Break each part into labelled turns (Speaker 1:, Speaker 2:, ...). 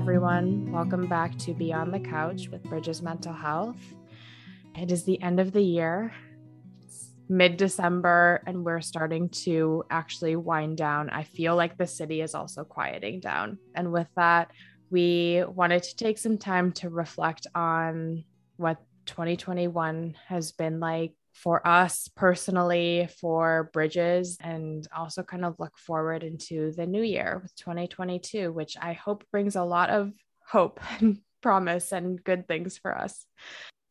Speaker 1: everyone. Welcome back to Beyond the Couch with Bridges Mental Health. It is the end of the year, mid December, and we're starting to actually wind down. I feel like the city is also quieting down. And with that, we wanted to take some time to reflect on what 2021 has been like for us personally, for Bridges, and also kind of look forward into the new year with 2022, which I hope brings a lot of hope and promise and good things for us.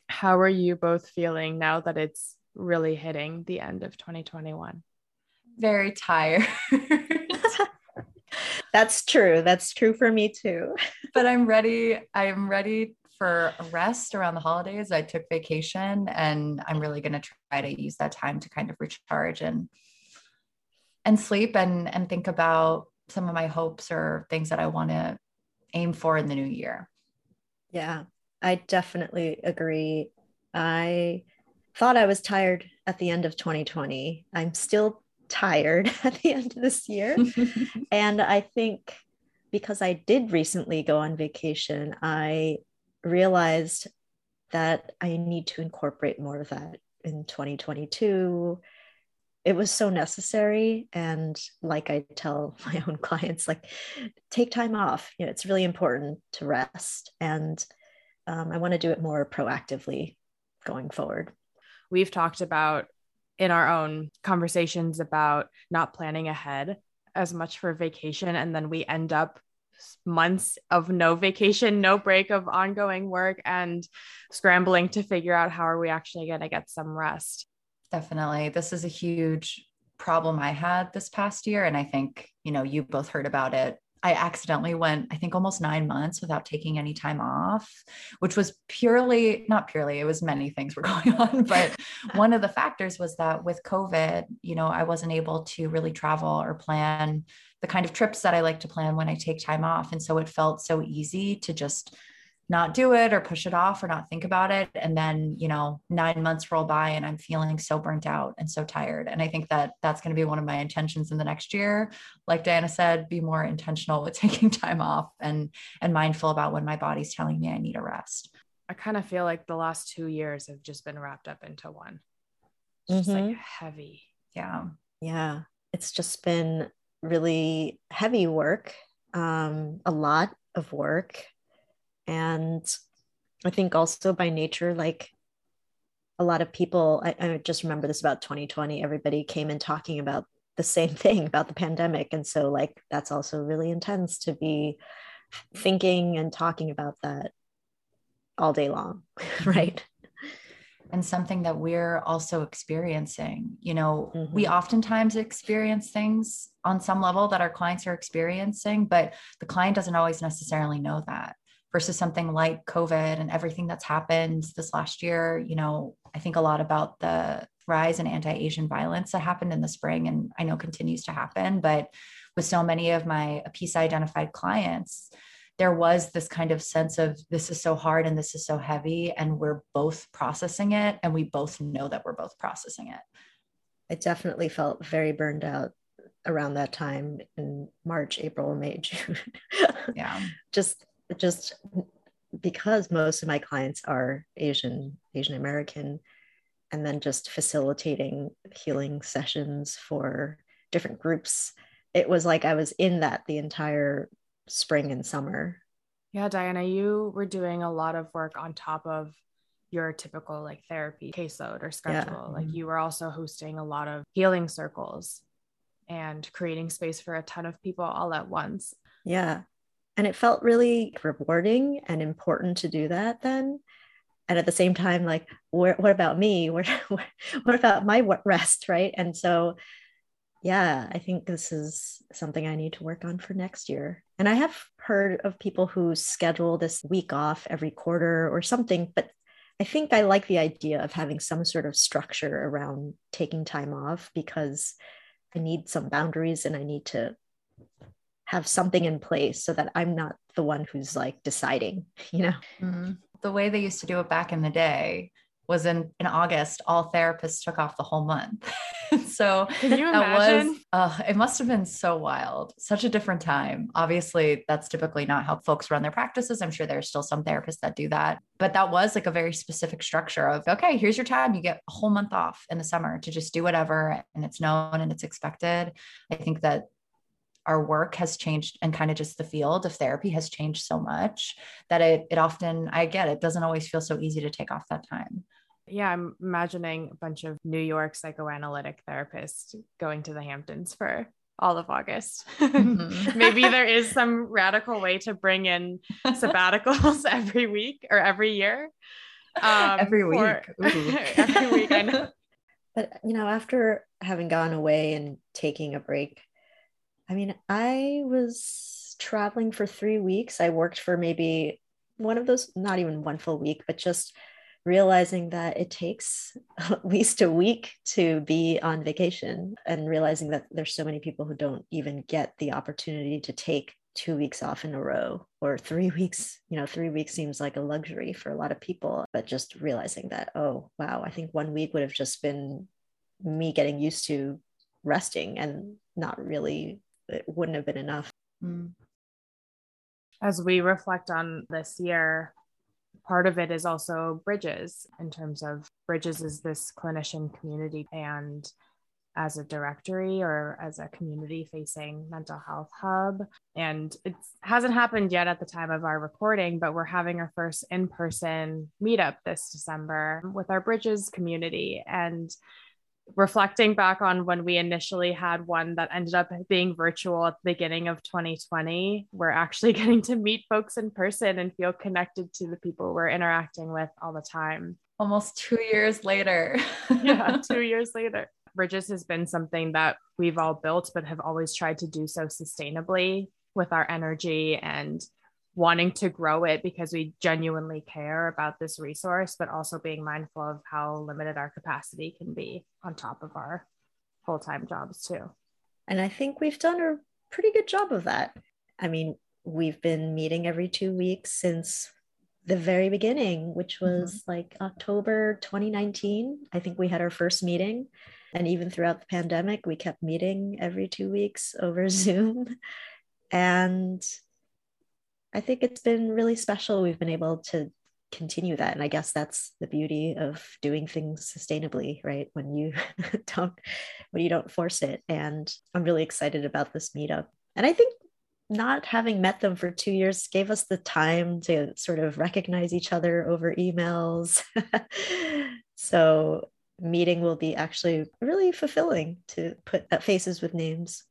Speaker 1: How are you both feeling now that it's really hitting the end of 2021?
Speaker 2: Very tired.
Speaker 3: That's true. That's true for me too.
Speaker 2: but I'm ready. I am ready for a rest around the holidays. I took vacation and I'm really going to try to use that time to kind of recharge and and sleep and and think about some of my hopes or things that I want to aim for in the new year.
Speaker 3: Yeah, I definitely agree. I thought I was tired at the end of 2020. I'm still tired at the end of this year. and I think because I did recently go on vacation, I realized that I need to incorporate more of that in 2022. It was so necessary. And like I tell my own clients, like take time off. You know, it's really important to rest. And um, I want to do it more proactively going forward.
Speaker 1: We've talked about in our own conversations about not planning ahead as much for vacation. And then we end up months of no vacation, no break of ongoing work and scrambling to figure out how are we actually going to get some rest.
Speaker 2: Definitely. This is a huge problem I had this past year. And I think, you know, you both heard about it. I accidentally went, I think almost nine months without taking any time off, which was purely, not purely, it was many things were going on. But one of the factors was that with COVID, you know, I wasn't able to really travel or plan the kind of trips that I like to plan when I take time off. And so it felt so easy to just not do it or push it off or not think about it. And then, you know, nine months roll by and I'm feeling so burnt out and so tired. And I think that that's going to be one of my intentions in the next year. Like Diana said, be more intentional with taking time off and and mindful about when my body's telling me I need a rest.
Speaker 1: I kind of feel like the last two years have just been wrapped up into one. It's mm-hmm. like heavy.
Speaker 2: Yeah.
Speaker 3: Yeah. It's just been really heavy work, um, a lot of work. And I think also by nature, like a lot of people, I, I just remember this about 2020, everybody came in talking about the same thing about the pandemic. And so, like, that's also really intense to be thinking and talking about that all day long, right?
Speaker 2: And something that we're also experiencing. You know, mm-hmm. we oftentimes experience things on some level that our clients are experiencing, but the client doesn't always necessarily know that versus something like COVID and everything that's happened this last year. You know, I think a lot about the rise in anti Asian violence that happened in the spring and I know continues to happen. But with so many of my APISA identified clients, there was this kind of sense of this is so hard and this is so heavy and we're both processing it and we both know that we're both processing it.
Speaker 3: I definitely felt very burned out around that time in march april may june.
Speaker 2: Yeah.
Speaker 3: Just just because most of my clients are asian asian american and then just facilitating healing sessions for different groups it was like i was in that the entire spring and summer.
Speaker 1: Yeah, Diana, you were doing a lot of work on top of your typical like therapy caseload or schedule. Yeah. Like mm-hmm. you were also hosting a lot of healing circles and creating space for a ton of people all at once.
Speaker 3: Yeah. And it felt really rewarding and important to do that then. And at the same time, like, what, what about me? What, what about my rest? Right. And so yeah, I think this is something I need to work on for next year. And I have heard of people who schedule this week off every quarter or something, but I think I like the idea of having some sort of structure around taking time off because I need some boundaries and I need to have something in place so that I'm not the one who's like deciding, you know?
Speaker 2: Mm-hmm. The way they used to do it back in the day, was in in August, all therapists took off the whole month. so
Speaker 1: Can you imagine?
Speaker 2: was uh, it must have been so wild. Such a different time. Obviously, that's typically not how folks run their practices. I'm sure there's still some therapists that do that, but that was like a very specific structure of okay, here's your time. You get a whole month off in the summer to just do whatever, and it's known and it's expected. I think that our work has changed and kind of just the field of therapy has changed so much that it it often I get it doesn't always feel so easy to take off that time.
Speaker 1: Yeah, I'm imagining a bunch of New York psychoanalytic therapists going to the Hamptons for all of August. Mm-hmm. Maybe there is some radical way to bring in sabbaticals every week or every year.
Speaker 2: Um, every week. For,
Speaker 1: every week, I know.
Speaker 3: But, you know, after having gone away and taking a break, I mean, I was traveling for three weeks. I worked for maybe one of those, not even one full week, but just realizing that it takes at least a week to be on vacation and realizing that there's so many people who don't even get the opportunity to take two weeks off in a row or three weeks you know three weeks seems like a luxury for a lot of people but just realizing that oh wow i think one week would have just been me getting used to resting and not really it wouldn't have been enough
Speaker 1: mm. as we reflect on this year part of it is also Bridges in terms of Bridges is this clinician community and as a directory or as a community facing mental health hub. And it hasn't happened yet at the time of our recording, but we're having our first in person meetup this December with our Bridges community. And reflecting back on when we initially had one that ended up being virtual at the beginning of 2020, we're actually getting to meet folks in person and feel connected to the people we're interacting with all the time.
Speaker 2: Almost two years later.
Speaker 1: yeah, two years later. Bridges has been something that we've all built, but have always tried to do so sustainably with our energy and wanting to grow it because we genuinely care about this resource, but also being mindful of how limited our capacity can be on top of our full time jobs, too.
Speaker 3: And I think we've done a pretty good job of that. I mean, we've been meeting every two weeks since the very beginning, which mm-hmm. was mm-hmm. like October 2019. I think we had our first meeting. And even throughout the pandemic, we kept meeting every two weeks over Zoom. And I think it's been really special. We've been able to continue that. And I guess that's the beauty of doing things sustainably, right? When you don't when you don't force it. And I'm really excited about this meetup. And I think not having met them for two years gave us the time to sort of recognize each other over emails. so meeting will be actually really fulfilling to put uh, faces with names.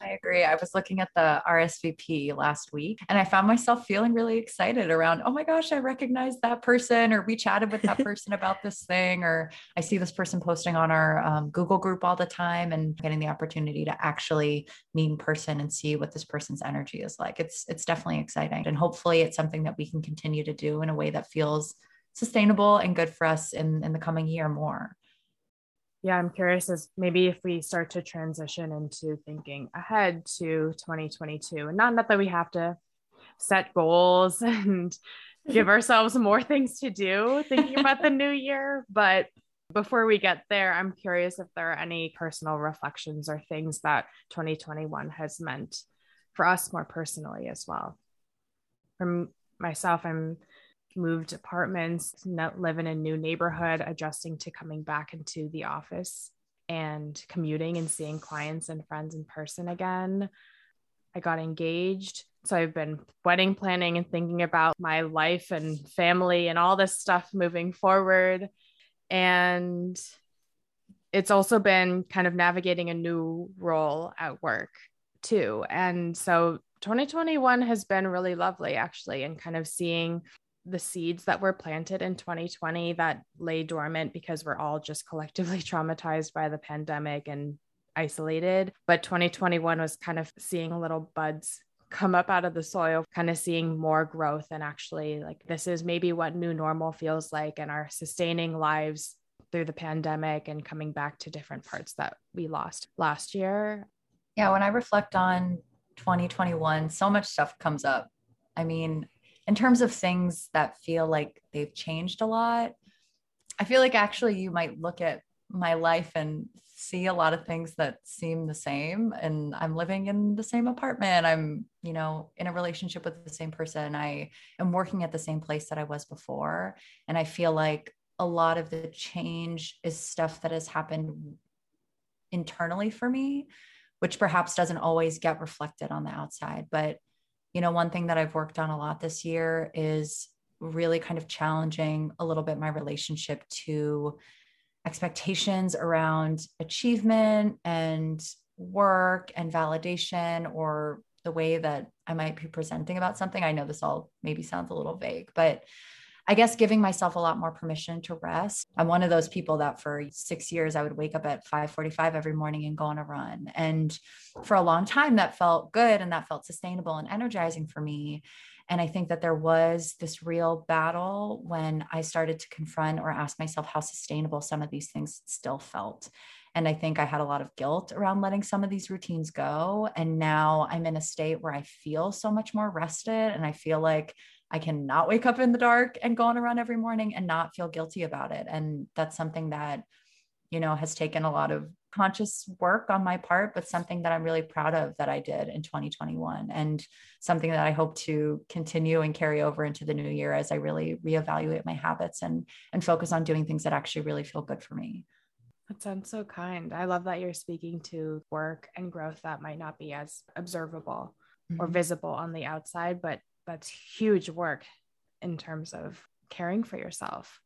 Speaker 2: I agree. I was looking at the RSVP last week and I found myself feeling really excited around, oh my gosh, I recognize that person, or we chatted with that person about this thing, or I see this person posting on our um, Google group all the time and getting the opportunity to actually meet in person and see what this person's energy is like. It's it's definitely exciting. And hopefully it's something that we can continue to do in a way that feels sustainable and good for us in, in the coming year more
Speaker 1: yeah, I'm curious as maybe if we start to transition into thinking ahead to 2022, and not not that we have to set goals and give ourselves more things to do thinking about the new year, but before we get there, I'm curious if there are any personal reflections or things that 2021 has meant for us more personally as well. From myself, I'm moved apartments, live in a new neighborhood, adjusting to coming back into the office and commuting and seeing clients and friends in person again. I got engaged. So I've been wedding planning and thinking about my life and family and all this stuff moving forward. And it's also been kind of navigating a new role at work too. And so 2021 has been really lovely actually and kind of seeing the seeds that were planted in 2020 that lay dormant because we're all just collectively traumatized by the pandemic and isolated. But 2021 was kind of seeing little buds come up out of the soil, kind of seeing more growth and actually like this is maybe what new normal feels like and our sustaining lives through the pandemic and coming back to different parts that we lost last year.
Speaker 2: Yeah, when I reflect on 2021, so much stuff comes up. I mean, in terms of things that feel like they've changed a lot, I feel like actually you might look at my life and see a lot of things that seem the same. And i'm living in the same apartment. I'm you know in a relationship with the same person. I am working at the same place that i was before. And i feel like a lot of the change is stuff that has happened internally for me which perhaps doesn't always get reflected on the outside. But you know one thing that i've worked on a lot this year is really kind of challenging a little bit my relationship to expectations around achievement and work and validation or the way that I might be presenting about something. I know this all maybe sounds a little vague, but I guess giving myself a lot more permission to rest. I'm one of those people that for 6 years I would wake up at 5:45 every morning and go on a run. And for a long time that felt good and that felt sustainable and energizing for me. And I think that there was this real battle when I started to confront or ask myself how sustainable some of these things still felt. And I think I had a lot of guilt around letting some of these routines go. And now I'm in a state where I feel so much more rested and I feel like I cannot wake up in the dark and go on a run every morning and not feel guilty about it. And that's something that, you know, has taken a lot of conscious work on my part, but something that I'm really proud of that I did in 2021 and something that I hope to continue and carry over into the new year as I really reevaluate my habits and and focus on doing things that actually really feel good for me.
Speaker 1: That sounds so kind. I love that you're speaking to work and growth that might not be as observable mm-hmm. or visible on the outside, but that's huge work in terms of caring for yourself.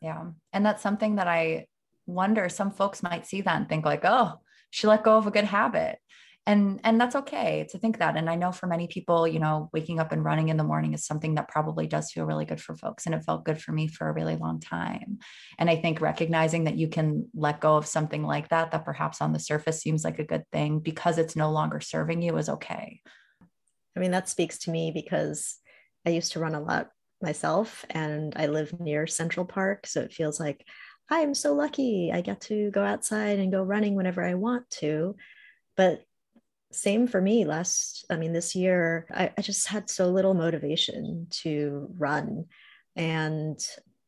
Speaker 2: Yeah. And that's something that I wonder some folks might see that and think like oh she let go of a good habit. And and that's okay to think that. And i know for many people you know waking up and running in the morning is something that probably does feel really good for folks. And it felt good for me for a really long time. And i think recognizing that you can let go of something like that that perhaps on the surface seems like a good thing because it's no longer serving you is okay
Speaker 3: i mean that speaks to me because i used to run a lot myself and i live near central park so it feels like I'm so lucky. I get to go outside and go running whenever I want to. But same for me last, I mean, this year, I, I just had so little motivation to run. And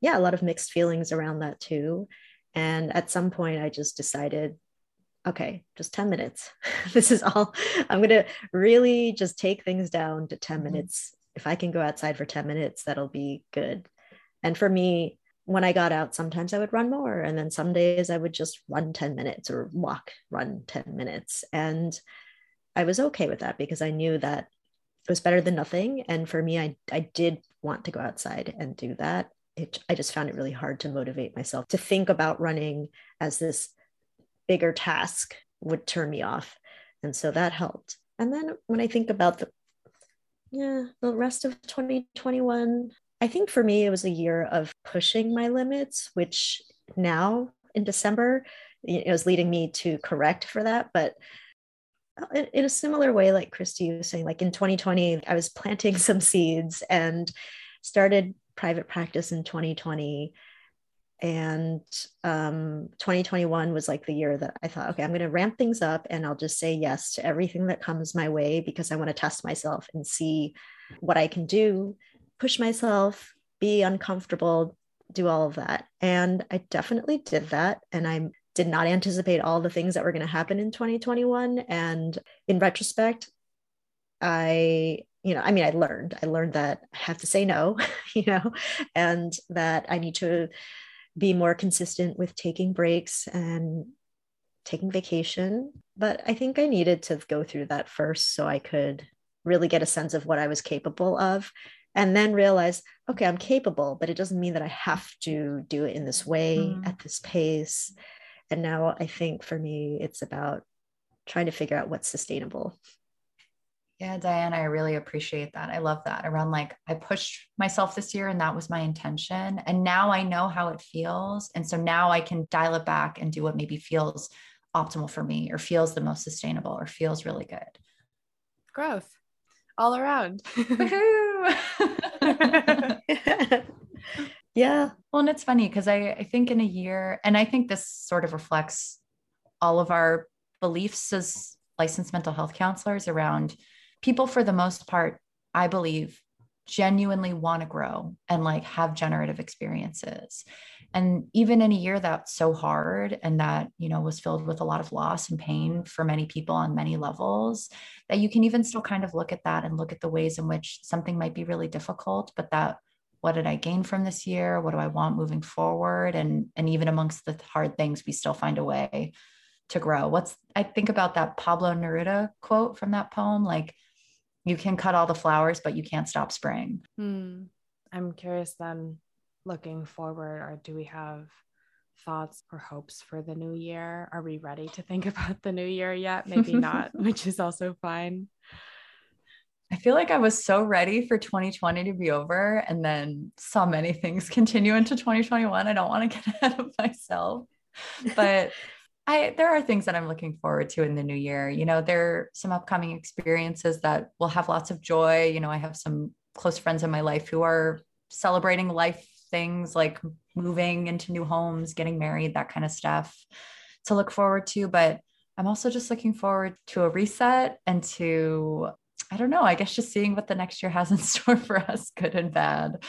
Speaker 3: yeah, a lot of mixed feelings around that too. And at some point, I just decided, okay, just 10 minutes. this is all I'm going to really just take things down to 10 mm-hmm. minutes. If I can go outside for 10 minutes, that'll be good. And for me, when I got out, sometimes I would run more. And then some days I would just run 10 minutes or walk, run 10 minutes. And I was okay with that because I knew that it was better than nothing. And for me, I, I did want to go outside and do that. It, I just found it really hard to motivate myself to think about running as this bigger task would turn me off. And so that helped. And then when I think about the yeah, the rest of 2021, I think for me, it was a year of pushing my limits, which now in December, it was leading me to correct for that. But uh, in a similar way, like Christie was saying, like in 2020, I was planting some seeds and started private practice in 2020. And um, 2021 was like the year that I thought, okay, I'm going to ramp things up and I'll just say yes to everything that comes my way because I want to test myself and see what I can do push myself, be uncomfortable, do all of that. And I definitely did that. And I did not anticipate all the things that were going to happen in 2021. And in retrospect, I, you know, I mean, I learned, I learned that I have to say no, you know, and that I need to be more consistent with taking breaks and taking vacation. But I think I needed to go through that first so I could really get a sense of what I was capable of and then realize okay i'm capable but it doesn't mean that i have to do it in this way mm. at this pace and now i think for me it's about trying to figure out what's sustainable
Speaker 2: yeah diane i really appreciate that. I love that. Around like i pushed myself this year and that was my intention and now i know how it feels and so now i can dial it back and do what maybe feels optimal for me or feels the most sustainable or feels really good.
Speaker 1: Growth. All around.
Speaker 3: Yeah.
Speaker 2: Well, and it's funny because I, I think in a year, and I think this sort of reflects all of our beliefs as licensed mental health counselors around people, for the most part, I believe, genuinely want to grow and like have generative experiences. And even in a year that's so hard and that, you know, was filled with a lot of loss and pain for many people on many levels, that you can even still kind of look at that and look at the ways in which something might be really difficult, but that what did I gain from this year? What do I want moving forward? And and even amongst the hard things, we still find a way to grow. What's I think about that Pablo Neruda quote from that poem, like you can cut all the flowers, but you can't stop spring.
Speaker 1: Hmm. I'm curious then, looking forward, or do we have thoughts or hopes for the new year? Are we ready to think about the new year yet? Maybe not, which is also fine.
Speaker 2: I feel like I was so ready for 2020 to be over and then saw many things continue into 2021. I don't want to get ahead of myself. But I there are things that I'm looking forward to in the new year. You know, there are some upcoming experiences that will have lots of joy. You know, I have some close friends in my life who are celebrating life things like moving into new homes, getting married, that kind of stuff to look forward to. But I'm also just looking forward to a reset and to, I don't know, I guess just seeing what the next year has in store for us, good and bad.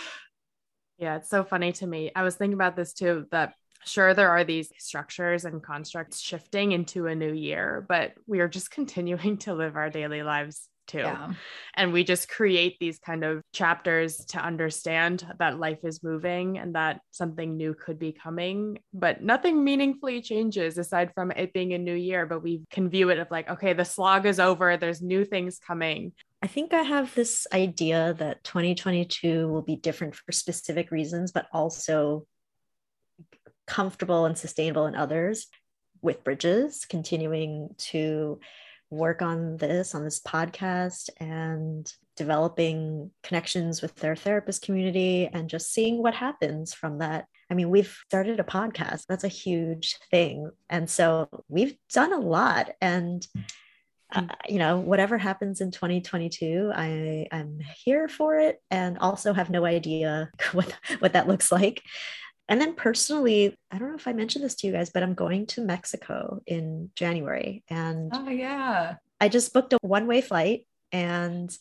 Speaker 1: Yeah, it's so funny to me. I was thinking about this too that sure there are these structures and constructs shifting into a new year but we are just continuing to live our daily lives too. Yeah. and we just create these kind of chapters to understand that life is moving and that something new could be coming but nothing meaningfully changes aside from it being a new year. But we can view it of like okay the slog is over. There's new things coming.
Speaker 3: I think I have this idea that 2022 will be different for specific reasons, but also comfortable and sustainable in others with bridges continuing to work on this on this podcast and developing connections with their therapist community and just seeing what happens from that I mean, we've started a podcast. That's a huge thing. And so we've done a lot. And, uh, mm. you know, whatever happens in 2022, I, I'm here for it and also have no idea what, what that looks like. And then personally, I don't know if I mentioned this to you guys, but I'm going to Mexico in January. And
Speaker 2: oh, yeah.
Speaker 3: I just booked a one way flight and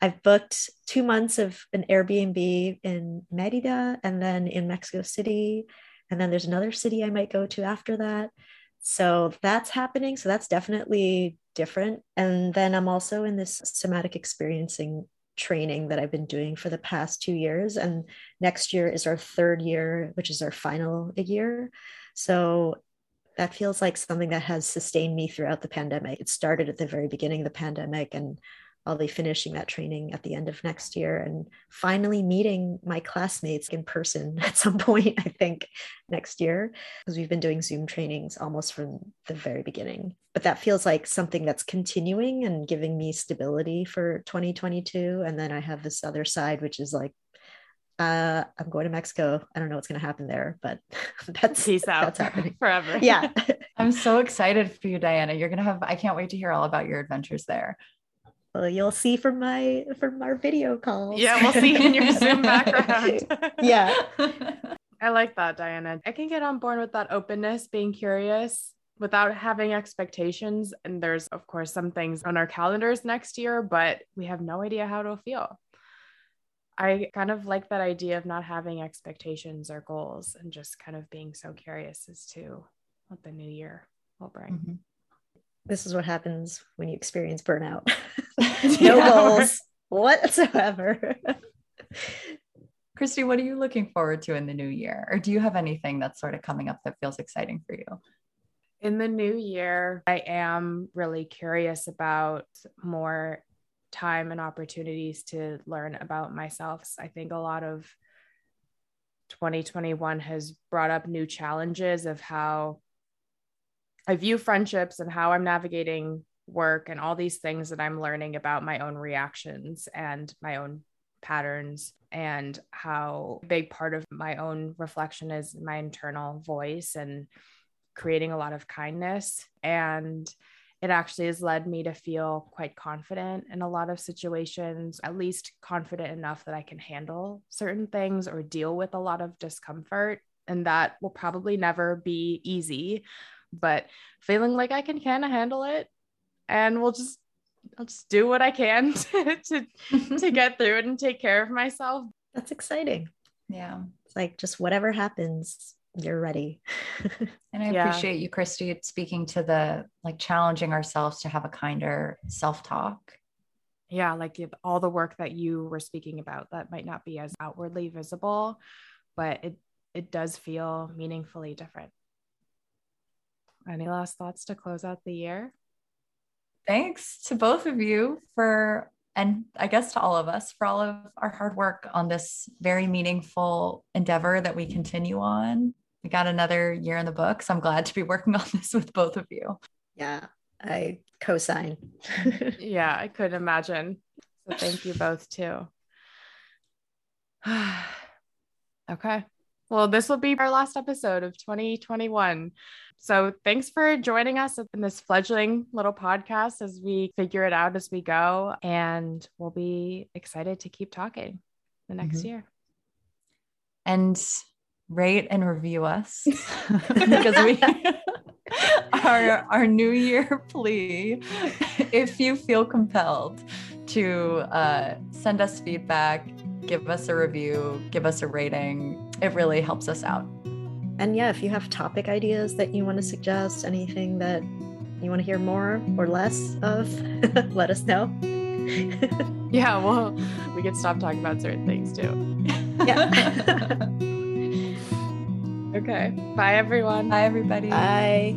Speaker 3: I've booked two months of an Airbnb in Merida and then in Mexico City. And then there's another city I might go to after that. So that's happening. So that's definitely different. And then I'm also in this somatic experiencing training that I've been doing for the past two years. And next year is our third year, which is our final year. So that feels like something that has sustained me throughout the pandemic. It started at the very beginning of the pandemic and I'll be finishing that training at the end of next year and finally meeting my classmates in person at some point, I think, next year, because we've been doing Zoom trainings almost from the very beginning. But that feels like something that's continuing and giving me stability for 2022. And then I have this other side, which is like, uh, I'm going to Mexico. I don't know what's going to happen there, but that's
Speaker 1: peace out.
Speaker 3: That's happening
Speaker 1: forever.
Speaker 3: Yeah.
Speaker 2: I'm so excited for you, Diana. You're going to have, I can't wait to hear all about your adventures there
Speaker 3: well, you'll see from my from our video call.
Speaker 1: Yeah, we'll see in your Zoom background.
Speaker 3: yeah.
Speaker 1: I like that, Diana. I can get on board with that openness, being curious without having expectations. And there's, of course, some things on our calendars next year, but we have no idea how it'll feel. I kind of like that idea of not having expectations or goals and just kind of being so curious as to what the new year will bring. Mm-hmm
Speaker 3: this is what happens when you experience burnout. no goals whatsoever.
Speaker 2: Christie, what are you looking forward to in the new year? Or do you have anything that's sort of coming up that feels exciting for you?
Speaker 1: In the new year, I am really curious about more time and opportunities to learn about myself. I think a lot of 2021 has brought up new challenges of how I view friendships and how I'm navigating work and all these things that I'm learning about my own reactions and my own patterns and how big part of my own reflection is my internal voice and creating a lot of kindness and it actually has led me to feel quite confident in a lot of situations, at least confident enough that I can handle certain things or deal with a lot of discomfort. And that will probably never be easy, but feeling like I can kind of handle it. And we'll just I'll just do what I can to, to, to get through it and take care of myself.
Speaker 3: That's exciting.
Speaker 2: Yeah.
Speaker 3: It's like just whatever happens, you're ready.
Speaker 2: and I
Speaker 1: Yeah.
Speaker 2: appreciate you, Christie, speaking to the like challenging ourselves to have a kinder self talk.
Speaker 1: Yeah, like if all the work that you were speaking about that might not be as outwardly visible, but it it does feel meaningfully different. Any last thoughts to close out the year?
Speaker 2: Thanks to both of you for, and I guess to all of us for all of our hard work on this very meaningful endeavor that we continue on. We got another year in the books. I'm glad to be working on this with both of you.
Speaker 3: yeah, I co sign.
Speaker 1: Yeah, I couldn't imagine. So thank you both too. okay. Well, this will be our last episode of 2021. So thanks for joining us in this fledgling little podcast as we figure it out as we go. And we'll be excited to keep talking the next
Speaker 2: Mhm.
Speaker 1: year.
Speaker 2: And rate and review us because we our our new year plea if you feel compelled to uh, send us feedback give us a review give us a rating it really helps us out
Speaker 3: And yeah, if you have topic ideas that you want to suggest, anything that you want to hear more or less of, let us know.
Speaker 1: Yeah, well, we could stop talking about certain things too.
Speaker 3: yeah.
Speaker 1: Okay. Bye, everyone.
Speaker 2: bye everybody
Speaker 3: Bye.